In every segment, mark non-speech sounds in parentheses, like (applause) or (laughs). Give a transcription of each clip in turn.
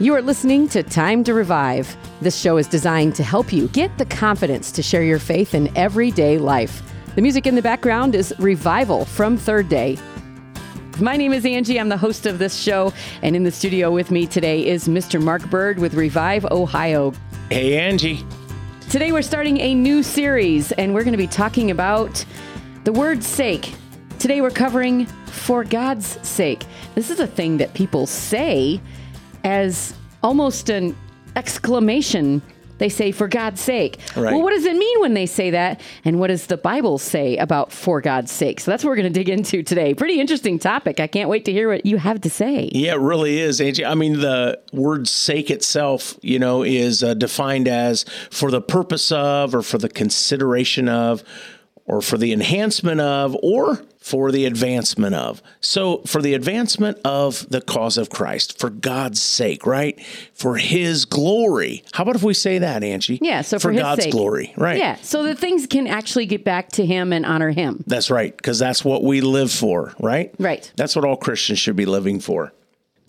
You are listening to Time to Revive. This show is designed to help you get the confidence to share your faith in everyday life. The music in the background is Revival from Third Day. My name is Angie. I'm the host of this show, and in the studio with me today is Mr. Mark Bird with Revive Ohio. Hey, Angie. Today we're starting a new series, and we're going to be talking about the word sake. Today we're covering for God's sake. This is a thing that people say as almost an exclamation. They say, for God's sake. Right. Well, what does it mean when they say that? And what does the Bible say about for God's sake? So that's what we're going to dig into today. Pretty interesting topic. I can't wait to hear what you have to say. Yeah, it really is, Angie. I mean, the word sake itself, you know, is uh, defined as for the purpose of, or for the consideration of, or for the enhancement of, or for the advancement of. So, for the advancement of the cause of Christ, for God's sake, right? For His glory. How about if we say that, Angie? Yeah, so for, his God's sake. glory, right? Yeah, so that things can actually get back to Him and honor Him. That's right, because that's what we live for, right? Right. That's what all Christians should be living for.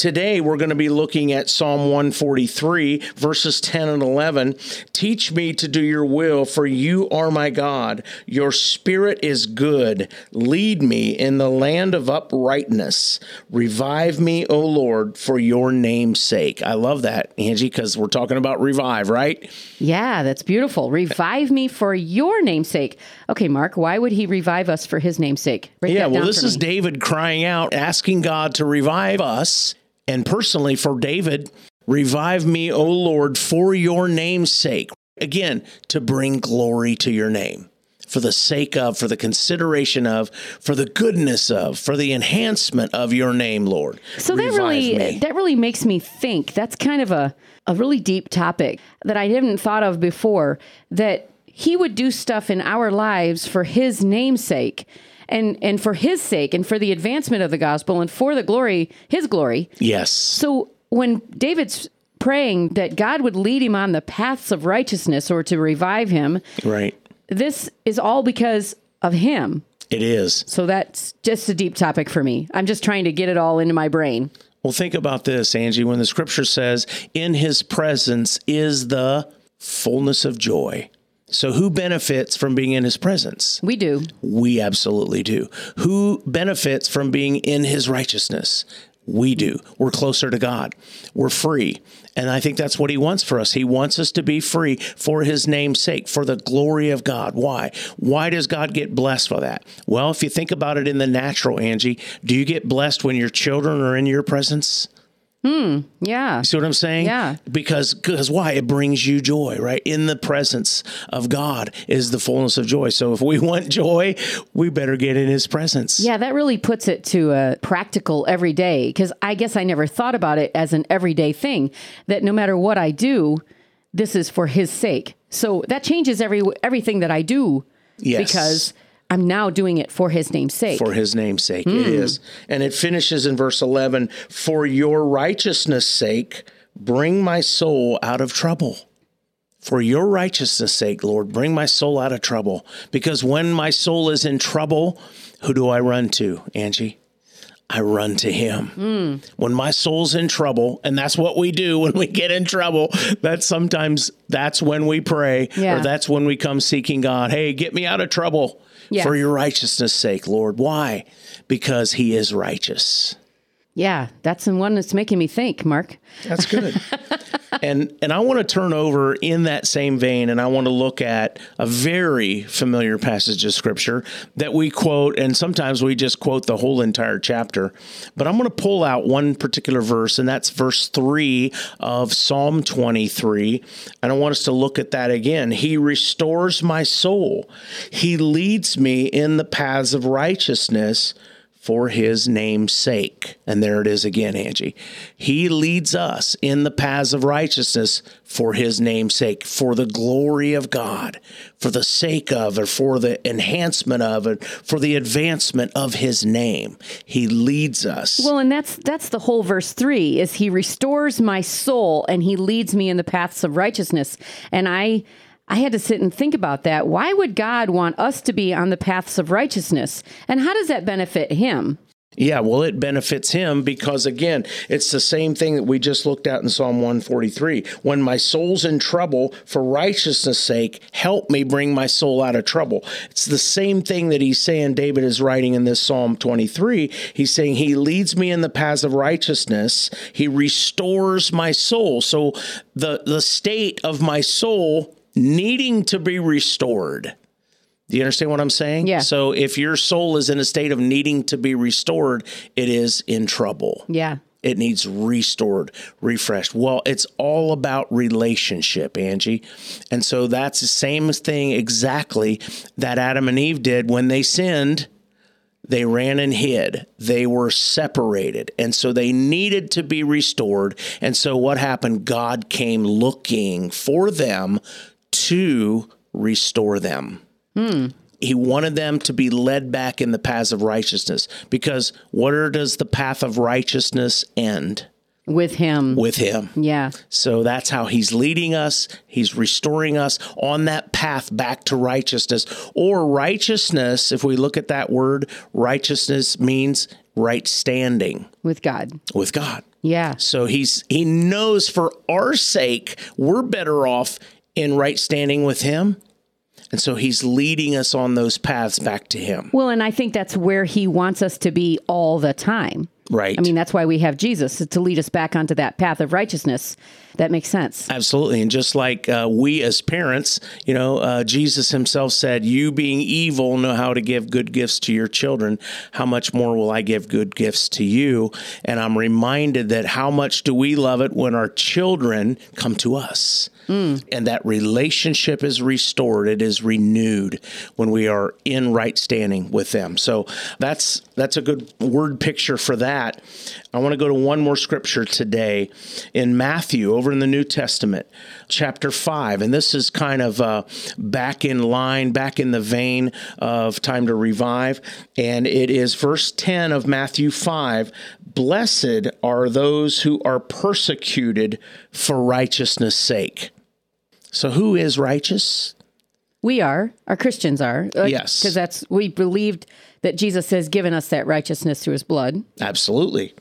Today, we're going to be looking at Psalm 143, verses 10 and 11. Teach me to do your will, for you are my God. Your spirit is good. Lead me in the land of uprightness. Revive me, O Lord, for your name's sake. I love that, Angie, because we're talking about revive, right? Yeah, that's beautiful. Revive me for your name's sake. Okay, Mark, why would he revive us for his name's sake? Yeah, well, this is me. David crying out, asking God to revive us. And personally, for David, revive me, O Lord, for your name's sake. Again, to bring glory to your name, for the sake of, for the consideration of, for the goodness of, for the enhancement of your name, Lord. So that really me. that really makes me think. That's kind of a, a really deep topic that I hadn't thought of before. That he would do stuff in our lives for his name's sake. And, and for his sake and for the advancement of the gospel and for the glory his glory yes. So when David's praying that God would lead him on the paths of righteousness or to revive him, Right. this is all because of him. It is. So that's just a deep topic for me. I'm just trying to get it all into my brain. Well, think about this, Angie. When the scripture says, in his presence is the fullness of joy. So, who benefits from being in his presence? We do. We absolutely do. Who benefits from being in his righteousness? We do. We're closer to God. We're free. And I think that's what he wants for us. He wants us to be free for his name's sake, for the glory of God. Why? Why does God get blessed for that? Well, if you think about it in the natural, Angie, do you get blessed when your children are in your presence? Hmm, yeah. See what I'm saying? Yeah. Because because why? It brings you joy, right? In the presence of God is the fullness of joy. So if we (laughs) want joy, we better get in his presence. Yeah, that really puts it to a practical everyday because I guess I never thought about it as an everyday thing that no matter what I do, this is for his sake. So that changes every everything that I do Yes. because I'm now doing it for his name's sake. For his name's sake, Hmm. it is. And it finishes in verse 11 For your righteousness' sake, bring my soul out of trouble. For your righteousness' sake, Lord, bring my soul out of trouble. Because when my soul is in trouble, who do I run to, Angie? I run to him. Hmm. When my soul's in trouble, and that's what we do when we get in trouble, that's sometimes that's when we pray Yeah. or that's when we come seeking God. Hey, get me out of trouble Yes. for your righteousness' sake, Lord. Why? Because he is righteous. Yeah, that's the one that's making me think, Mark. That's good. (laughs) and and I want to turn over in that same vein and I want to look at a very familiar passage of scripture that we quote and sometimes we just quote the whole entire chapter. But I'm going to pull out one particular verse and that's verse 3 of Psalm 23 and I want us to look at that again. He restores my soul. He leads me in the paths of righteousness for his name's sake. And there it is again, Angie. He leads us in the paths of righteousness for his name's sake, for the glory of God, for the sake of, or for the enhancement of, and for the advancement of his name. He leads us. Well, and that's that's the whole verse 3 is he restores my soul and he leads me in the paths of righteousness. And I I had to sit and think about that. Why would God want us to be on the paths of righteousness? And how does that benefit him? Yeah, well, it benefits him because, again, it's the same thing that we just looked at in Psalm 143. When my soul's in trouble, for righteousness' sake, help me bring my soul out of trouble. It's the same thing that he's saying, David is writing in this Psalm 23. He's saying, He leads me in the paths of righteousness, He restores my soul. So the, the state of my soul needing to be restored do you understand what I'm saying? Yeah. So if your soul is in a state of needing to be restored, it is in trouble. Yeah. It needs restored, refreshed. Well, it's all about relationship, Angie. And so that's the same thing exactly that Adam and Eve did when they sinned. They ran and hid. They were separated. And so they needed to be restored. And so what happened? God came looking for them to restore them. Hmm. He wanted them to be led back in the paths of righteousness because where does the path of righteousness end? With him. With him. Yeah. So that's how he's leading us. He's restoring us on that path back to righteousness. Or righteousness, if we look at that word, righteousness means right standing with God. With God. Yeah. So he's he knows for our sake we're better off in right standing with him and so he's leading us on those paths back to him. Well, and I think that's where he wants us to be all the time. Right. I mean, that's why we have Jesus to lead us back onto that path of righteousness. That makes sense. Absolutely. And just like uh, we as parents, you know, uh, Jesus himself said, You being evil know how to give good gifts to your children. How much more will I give good gifts to you? And I'm reminded that how much do we love it when our children come to us? Mm. And that relationship is restored, it is renewed when we are in right standing with them. So that's that's a good word picture for that. I want to go to one more scripture today in Matthew over in the New Testament, chapter 5. And this is kind of uh, back in line, back in the vein of time to revive. And it is verse 10 of Matthew 5 Blessed are those who are persecuted for righteousness' sake. So, who is righteous? We are. Our Christians are. Yes. Because that's, we believed that Jesus has given us that righteousness through his blood. Absolutely.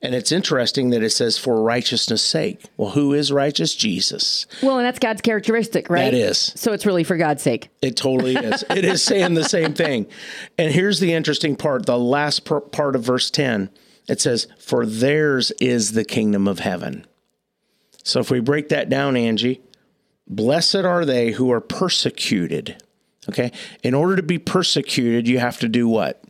And it's interesting that it says for righteousness' sake. Well, who is righteous? Jesus. Well, and that's God's characteristic, right? That is. So it's really for God's sake. It totally (laughs) is. it is saying the same thing. And here's the interesting part the last part of verse 10 it says, For theirs is the kingdom of heaven. So if we break that down, Angie, blessed are they who are persecuted. Okay. In order to be persecuted, you have to do what?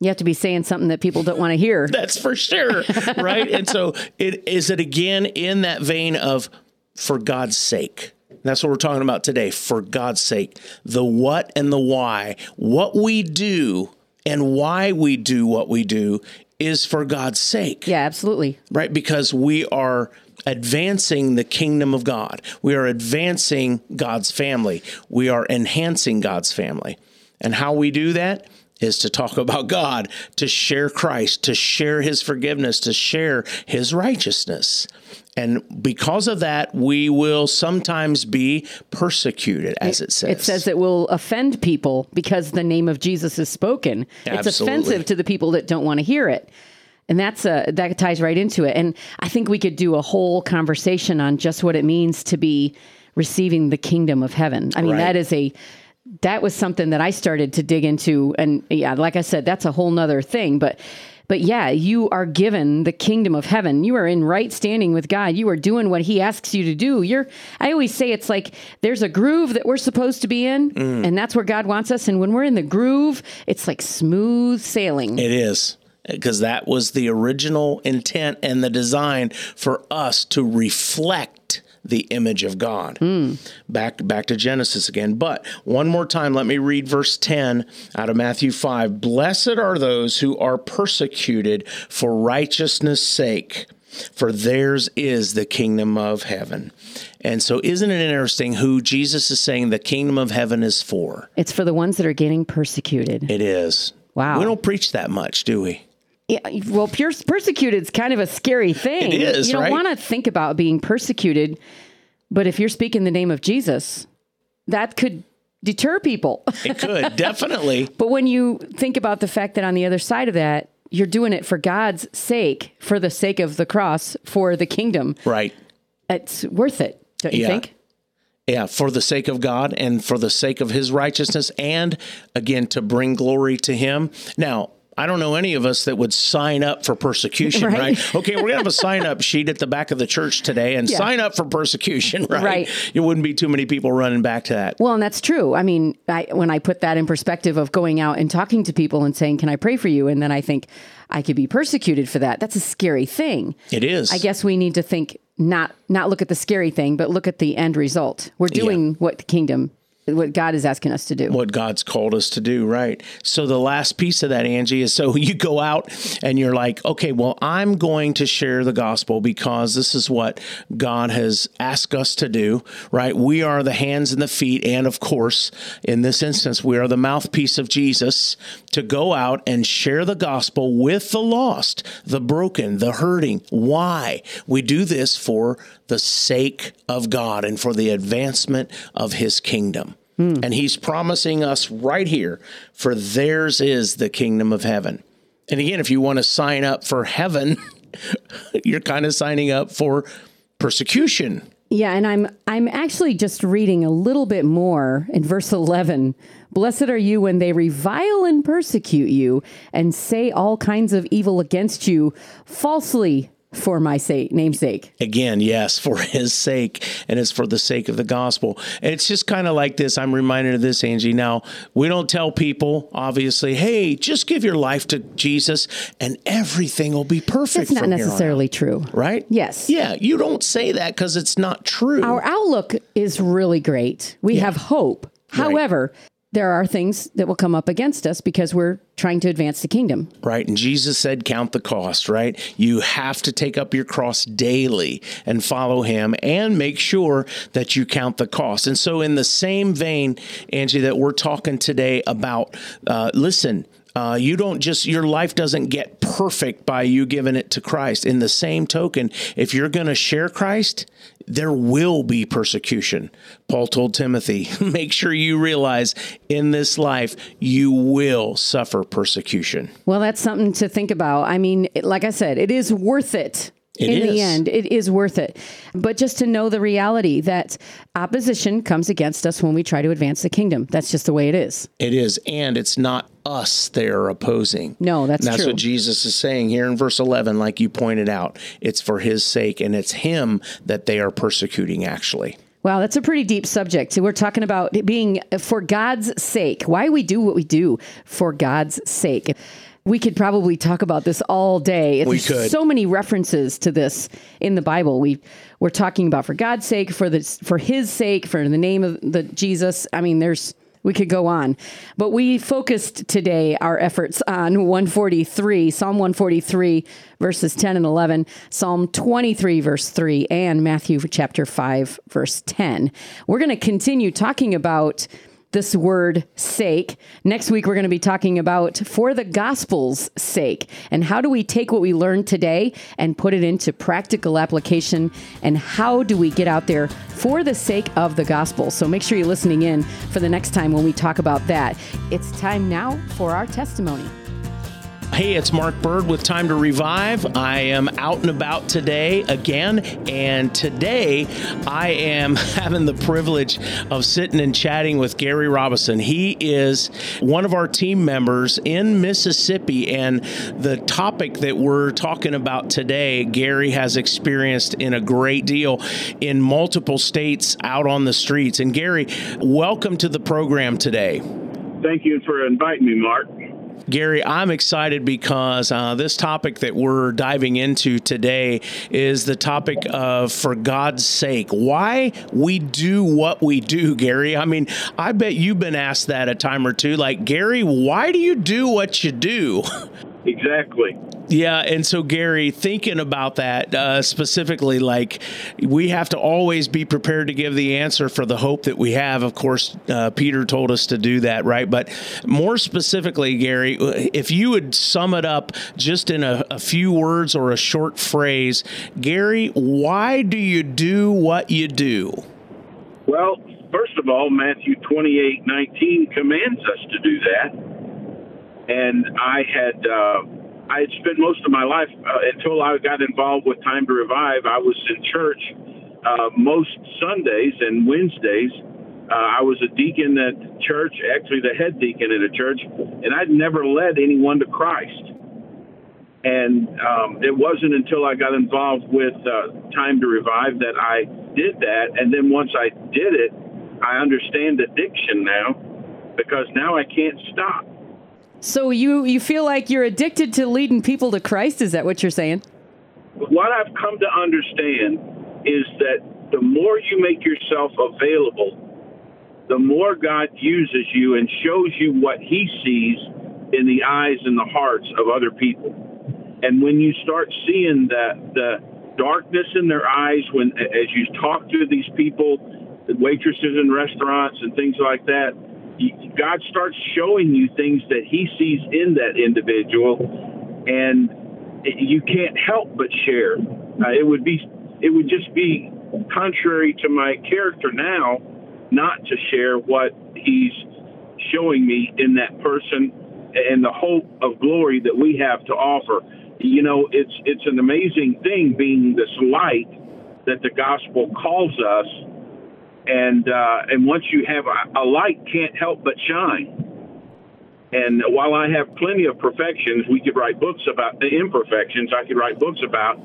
You have to be saying something that people don't want to hear. (laughs) That's for sure. right. and so it is it again in that vein of for God's sake. That's what we're talking about today. For God's sake. The what and the why. What we do and why we do what we do is for God's sake. Yeah, absolutely. Right? Because we are advancing the kingdom of God. We are advancing God's family. We are enhancing God's family. And how we do that is to talk about God, to share Christ, to share his forgiveness, to share his righteousness. And because of that, we will sometimes be persecuted, as it, it says. It says it will offend people because the name of Jesus is spoken. Absolutely. It's offensive to the people that don't want to hear it. And that's a, that ties right into it. And I think we could do a whole conversation on just what it means to be receiving the kingdom of heaven. I mean, right. that is a that was something that I started to dig into. And yeah, like I said, that's a whole nother thing. But but yeah, you are given the kingdom of heaven. You are in right standing with God. You are doing what He asks you to do. You're. I always say it's like there's a groove that we're supposed to be in, mm. and that's where God wants us. And when we're in the groove, it's like smooth sailing. It is because that was the original intent and the design for us to reflect the image of God. Mm. Back back to Genesis again. But one more time, let me read verse 10 out of Matthew 5. Blessed are those who are persecuted for righteousness' sake, for theirs is the kingdom of heaven. And so, isn't it interesting who Jesus is saying the kingdom of heaven is for? It's for the ones that are getting persecuted. It is. Wow. We don't preach that much, do we? Yeah, well, persecuted is kind of a scary thing. It is. You don't right? want to think about being persecuted, but if you're speaking the name of Jesus, that could deter people. it could (laughs) definitely. but when you think about the fact that on the other side of that, you're doing it for God's sake, for the sake of the cross, for the kingdom, Right. it's worth it, don't you Yeah. think? Yeah, for the sake of God and for the sake of his righteousness, and again, to bring glory to him. Now, I don't know any of us that would sign up for persecution, Right. right? Okay, we're going to have a sign up sheet at the back of the church today and Yeah. sign up for persecution, (laughs) right? Right. It wouldn't be too many people running back to that. Well, and that's true. I mean, I, when I put that in perspective of going out and talking to people and saying, "Can I pray for you?" and then I think I could be persecuted for that. That's a scary thing. It is. I guess we need to think not not look at the scary thing, but look at the end result. We're doing what the kingdom, what God is asking us to do. what God's called us to do, right? So the last piece of that, Angie, is so (laughs) you go out and you're like, okay, well, I'm going to share the gospel because this is what God has asked us to do, right? We are the hands and the feet, and of course, in this instance, we are the mouthpiece of Jesus to go out and share the gospel with the lost, the broken, the hurting. Why? We do this for the sake of God and for the advancement of his kingdom. Hmm. And he's promising us right here, for theirs is the kingdom of heaven. And again, if you want to sign up for heaven, (laughs) you're kind of signing up for persecution. Yeah, and I'm I'm actually just reading a little bit more in verse 11. Blessed are you when they revile and persecute you and say all kinds of evil against you falsely for my sake, namesake. Again, yes, (laughs) for his sake, and it's for the sake of the gospel. And it's just kind of like this. I'm reminded of this, Angie. Now, we don't tell people, obviously, hey, just give your life to Jesus and everything will be perfect. That's not from here on out." necessarily true. right? Yes. Yeah, you don't say that because it's not true. Our outlook is really great. We have hope. However, there are things that will come up against us because we're trying to advance the kingdom. right? And Jesus said, Count the cost, right? You have to take up your cross daily and follow him and make sure that you count the cost. And so, in the same vein, Angie, that we're talking today about, uh, listen, uh, you don't just, your life doesn't get perfect by you giving it to Christ. In the same token, if you're going to share Christ, there will be persecution. Paul told Timothy, (laughs) make sure you realize in this life you will suffer persecution. Well, that's something to think about. I mean, like I said, it is worth it. It in is. the end, it is worth it. But just to know the reality that opposition comes against us when we try to advance the kingdom. That's just the way it is. It is, and it's not us they're opposing. No, that's And that's true. what Jesus is saying here in verse 11, like you pointed out. It's for his sake, and it's him that they are persecuting, actually. Wow, that's a pretty deep subject. We're talking about being for God's sake. Why we do what we do for God's sake. We could probably talk about this all day. We There's could. so many references to this in the Bible. We we're talking about for God's sake, for the for His sake, for the name of the Jesus. I mean, there's we could go on, but we focused today our efforts on 143, Psalm 143, verses 10 and 11, Psalm 23, verse 3, and Matthew chapter 5, verse 10. We're going to continue talking about this word sake. Next week, we're going to be talking about for the gospel's sake and how do we take what we learned today and put it into practical application and how do we get out there for the sake of the gospel. So make sure you're listening in for the next time when we talk about that. It's time now for our testimony. Hey, it's Mark Bird with Time to Revive. I am out and about today again, and today I am (laughs) having the privilege of sitting and chatting with Gary Robinson. He is one of our team members in Mississippi, and the topic that we're talking about today, Gary has experienced in a great deal in multiple states out on the streets. And Gary, welcome to the program today. Thank you for inviting me, Mark. Gary, I'm excited because uh, this topic that we're diving into today is the topic of for God's sake. Why we do what we do, Gary. I mean, I bet you've been asked that a time or two. Like, Gary, why do you do what you do? (laughs) Exactly. Yeah, and so Gary, thinking about that uh, specifically, like we have to always be prepared to give the answer for the hope that we have. Of course, uh, Peter told us to do that, right? But more specifically, Gary, if you would sum it up just in a, a few words or a short phrase, Gary, why do you do what you do? Well, first of all, Matthew 28 19 commands us to do that. And I had uh, I had spent most of my life uh, until I got involved with Time to Revive. I was in church uh, most Sundays and Wednesdays. Uh, I was a deacon at church, actually the head deacon at a church, and I'd never led anyone to Christ. And um, it wasn't until I got involved with uh, Time to Revive that I did that. And then once I did it, I understand addiction now because now I can't stop. So you you feel like you're addicted to leading people to Christ? Is that what you're saying? What I've come to understand is that the more you make yourself available, the more God uses you and shows you what He sees in the eyes and the hearts of other people. And when you start seeing that the darkness in their eyes, when as you talk to these people, the waitresses in restaurants and things like that, God starts showing you things that He sees in that individual, and you can't help but share. Uh, it would be, it would just be contrary to my character now, not to share what He's showing me in that person and the hope of glory that we have to offer you know, it's it's an amazing thing being this light that the gospel calls us, and uh, and once you have a, a light, can't help but shine. And while I have plenty of perfections, we could write books about the imperfections. I could write books about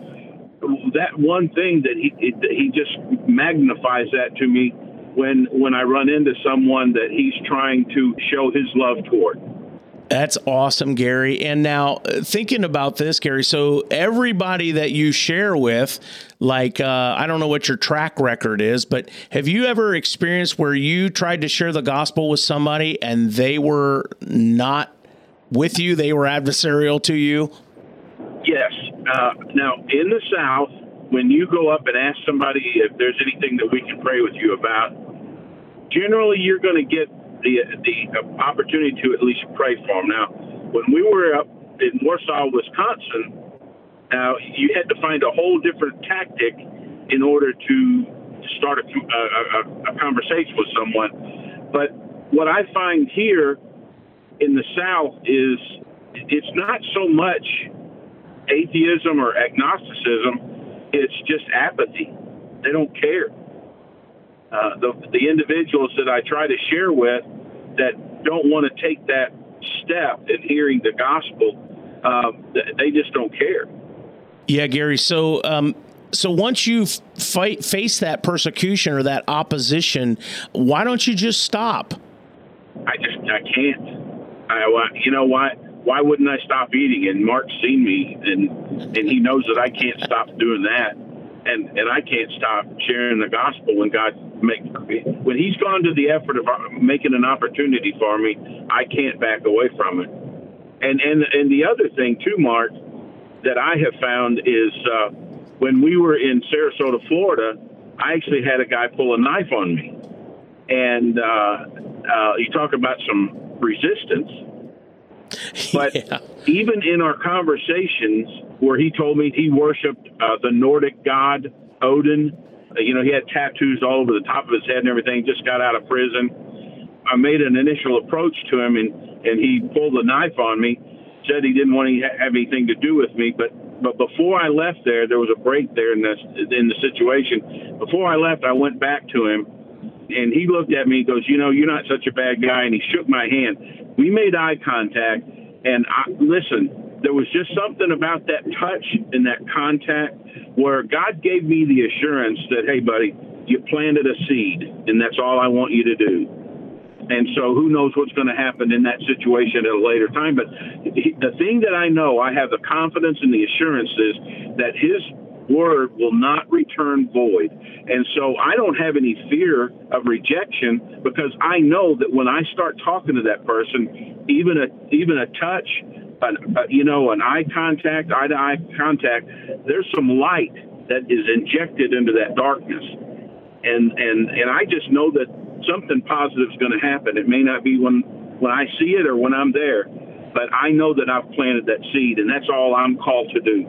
that one thing that he he just magnifies that to me when when I run into someone that he's trying to show his love toward. That's awesome, Gary. And now uh, thinking about this, Gary, so everybody that you share with, like, uh, I don't know what your track record is, but have you ever experienced where you tried to share the gospel with somebody and they were not with you? They were adversarial to you? Yes. Uh, now, in the South, when you go up and ask somebody if there's anything that we can pray with you about, generally you're going to get the the opportunity to at least pray for them. Now, when we were up in Wausau, Wisconsin, now you had to find a whole different tactic in order to start a, a, a conversation with someone. But what I find here in the South is it's not so much atheism or agnosticism; it's just apathy. They don't care. Uh, the, the individuals that I try to share with that don't want to take that step in hearing the gospel, um, they just don't care. Yeah, Gary. So, um, so once you fight face that persecution or that opposition, why don't you just stop? I just I can't. I you know why why wouldn't I stop eating? And Mark's seen me, and and he knows that I can't stop doing that and and I can't stop sharing the gospel when God make when He's gone to the effort of making an opportunity for me. I can't back away from it. And and and the other thing too, Mark, that I have found is uh, when we were in Sarasota, Florida, I actually had a guy pull a knife on me, and uh, uh, you talk about some resistance. (laughs) But yeah. even in our conversations, where he told me he worshipped uh, the Nordic god Odin, uh, Uh, you know, he had tattoos all over the top of his head and everything. Just got out of prison. I made an initial approach to him, and and he pulled a knife on me. Said he didn't want to have anything to do with me, but but before I left there, there was a break there in the in the situation. Before I left, I went back to him, and he looked at me. and goes, you know, you're not such a bad guy, and he shook my hand. We made eye contact, and I, listen, there was just something about that touch and that contact where God gave me the assurance that, hey, buddy, you planted a seed, and that's all I want you to do. And so, who knows what's going to happen in that situation at a later time? But the thing that I know, I have the confidence and the assurance is that His word will not return void. And so I don't have any fear of rejection because I know that when I start talking to that person, even a even a touch, an, uh, you know, an eye contact, eye to eye contact, there's some light that is injected into that darkness. And and and I just know that something positive is going to happen. It may not be when when I see it or when I'm there, but I know that I've planted that seed, and that's all I'm called to do.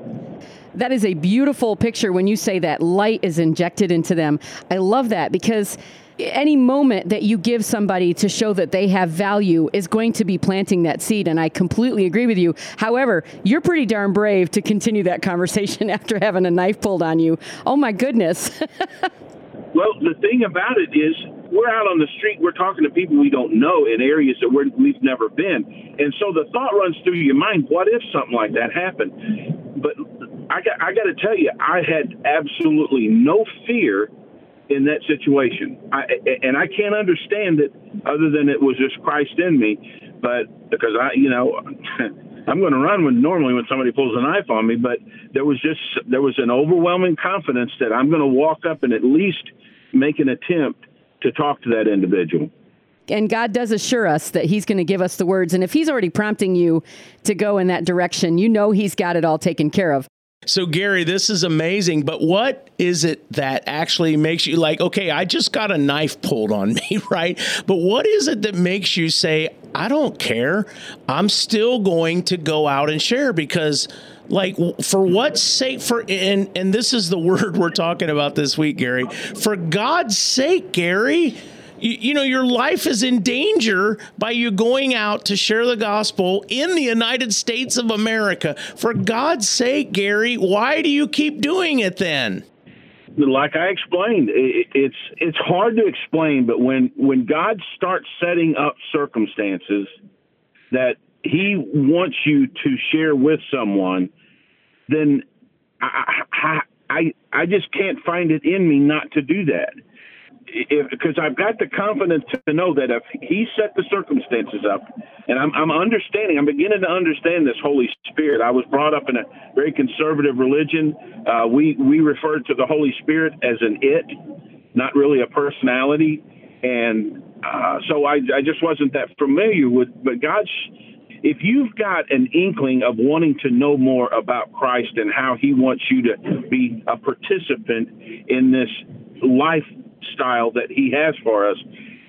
That is a beautiful picture when you say that light is injected into them. I love that because any moment that you give somebody to show that they have value is going to be planting that seed. And I completely agree with you. However, you're pretty darn brave to continue that conversation (laughs) after having a knife pulled on you. Oh, my goodness. (laughs) well, the thing about it is, we're out on the street, we're talking to people we don't know in areas that we're, we've never been. And so the thought runs through your mind, what if something like that happened? But I got, I got to tell you, I had absolutely no fear in that situation. I, and I can't understand it other than it was just Christ in me. But because I, you know, (laughs) I'm going to run when normally when somebody pulls a knife on me. But there was just there was an overwhelming confidence that I'm going to walk up and at least make an attempt to talk to that individual. And God does assure us that He's going to give us the words. And if He's already prompting you to go in that direction, you know He's got it all taken care of. So, Gary, this is amazing, but what is it that actually makes you like, okay, I just got a knife pulled on me, (laughs) right? But what is it that makes you say, I don't care. I'm still going to go out and share because like for what sake for and and this is the (laughs) word we're talking about this week Gary for God's sake Gary you, you, know, your life is in danger by you going out to share the gospel in the United States of America. For God's sake, Gary, why do you keep doing it then? Like I explained, it's it's hard to explain, but when when God starts setting up circumstances that He wants you to share with someone, then I I I, I just can't find it in me not to do that because I've got the confidence to know that if He set the circumstances up, and I'm, I'm understanding, I'm beginning to understand this Holy Spirit. I was brought up in a very conservative religion. Uh, we we referred to the Holy Spirit as an it, not really a personality, and uh, so I I just wasn't that familiar with. But God's if you've got an inkling of wanting to know more about Christ and how He wants you to be a participant in this life style that he has for us,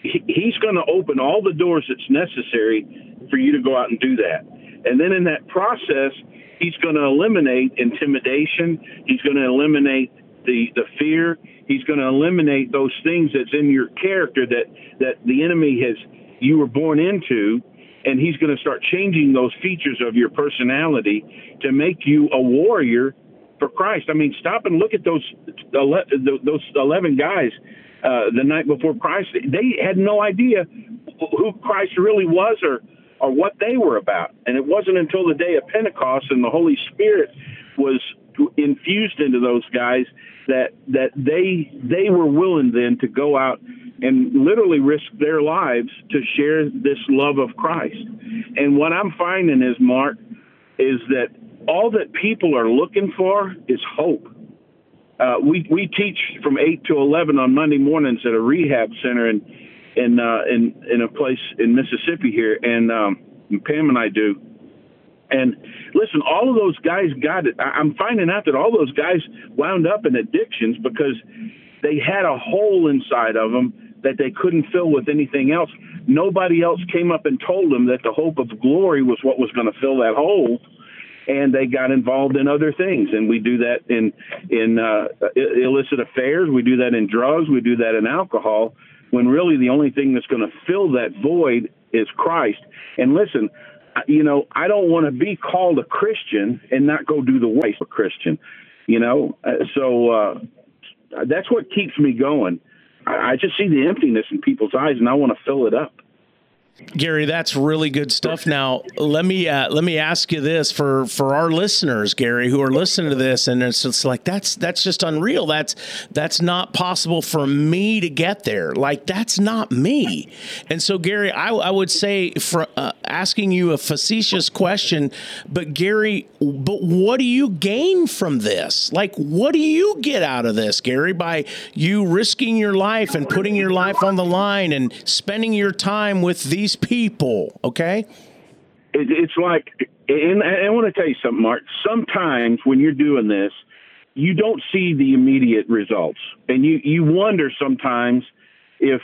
he, he's going to open all the doors that's necessary for you to go out and do that. And then in that process, he's going to eliminate intimidation. He's going to eliminate the the fear. He's going to eliminate those things that's in your character that that the enemy has you were born into, and he's going to start changing those features of your personality to make you a warrior for Christ. I mean, stop and look at those those eleven guys uh, the night before Christ. They had no idea who Christ really was or or what they were about. And it wasn't until the day of Pentecost and the Holy Spirit was infused into those guys that that they they were willing then to go out and literally risk their lives to share this love of Christ. And what I'm finding is Mark is that all that people are looking for is hope. Uh, we we teach from eight to eleven on Monday mornings at a rehab center in in uh, in in a place in Mississippi here, and um, Pam and I do. And listen, all of those guys got it. I'm finding out that all those guys wound up in addictions because they had a hole inside of them that they couldn't fill with anything else. Nobody else came up and told them that the hope of glory was what was going to fill that hole and they got involved in other things. And we do that in in uh, illicit affairs. We do that in drugs. We do that in alcohol. When really the only thing that's going to fill that void is Christ. And listen, you know, I don't want to be called a Christian and not go do the work of a Christian. You know, uh, so uh, that's what keeps me going. I just see the emptiness in people's eyes, and I want to fill it up. Gary, that's really good stuff. Now, let me uh, let me ask you this for for our listeners, Gary, who are listening to this, and it's just like that's that's just unreal. That's that's not possible for me to get there. Like that's not me. And so, Gary, I, I would say for uh, asking you a facetious question, but Gary, but what do you gain from this? Like, what do you get out of this, Gary, by you risking your life and putting your life on the line and spending your time with these people, okay? It, it's like, and I want to tell you something, Mark. Sometimes when you're doing this, you don't see the immediate results, and you you wonder sometimes if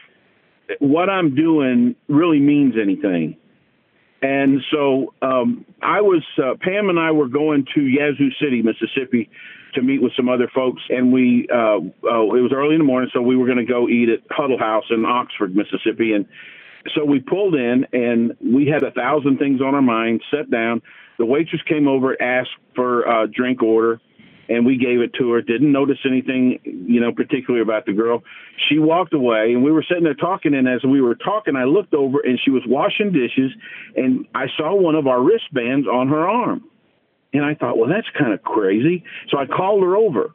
what I'm doing really means anything. And so um, I was, uh, Pam and I were going to Yazoo City, Mississippi to meet with some other folks. And we, uh, uh, it was early in the morning, so we were going to go eat at Huddle House in Oxford, Mississippi. And so we pulled in and we had a thousand things on our mind, sat down. The waitress came over, asked for a drink order and we gave it to her. Didn't notice anything, you know, particularly about the girl. She walked away, and we were sitting there talking. And as we were talking, I looked over, and she was washing dishes, and I saw one of our wristbands on her arm. And I thought, well, that's kind of crazy. So I called her over,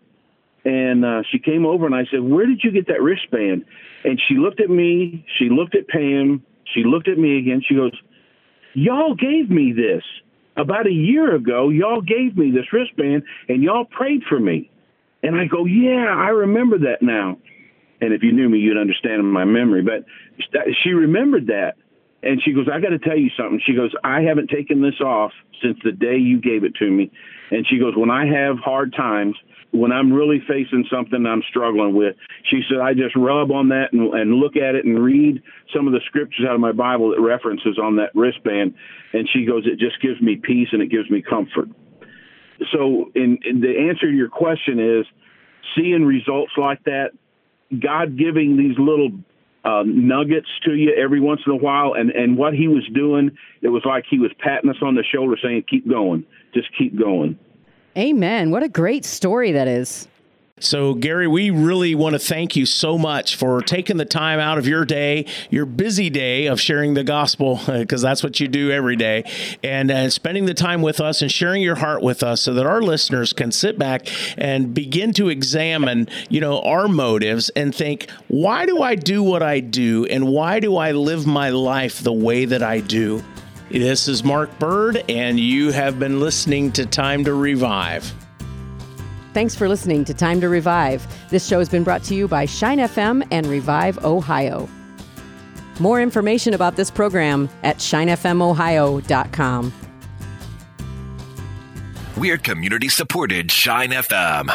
and uh, she came over, and I said, "Where did you get that wristband?" And she looked at me. She looked at Pam. She looked at me again. She goes, "Y'all gave me this." About a year ago, y'all gave me this wristband and y'all prayed for me. And I go, yeah, I remember that now. And if you knew me, you'd understand my memory. But she remembered that. And she goes, I got to tell you something. She goes, I haven't taken this off since the day you gave it to me. And she goes, when I have hard times, when I'm really facing something I'm struggling with, she said, I just rub on that and, and look at it and read some of the scriptures out of my Bible that references on that wristband. And she goes, it just gives me peace and it gives me comfort. So, in, in the answer to your question is seeing results like that, God giving these little uh, nuggets to you every once in a while. And, and what he was doing, it was like he was patting us on the shoulder saying, keep going, just keep going. Amen. What a great story that is. So, Gary, we really want to thank you so much for taking the time out of your day, your busy day of sharing the gospel, (laughs) because that's what you do every day, and, uh, spending the time with us and sharing your heart with us so that our listeners can sit back and begin to examine, you know, our motives and think, why do I do what I do? And why do I live my life the way that I do? This is Mark Bird, and you have been listening to Time to Revive. Thanks for listening to Time to Revive. This show has been brought to you by Shine FM and Revive Ohio. More information about this program at shinefmohio.com. We're community supported Shine FM.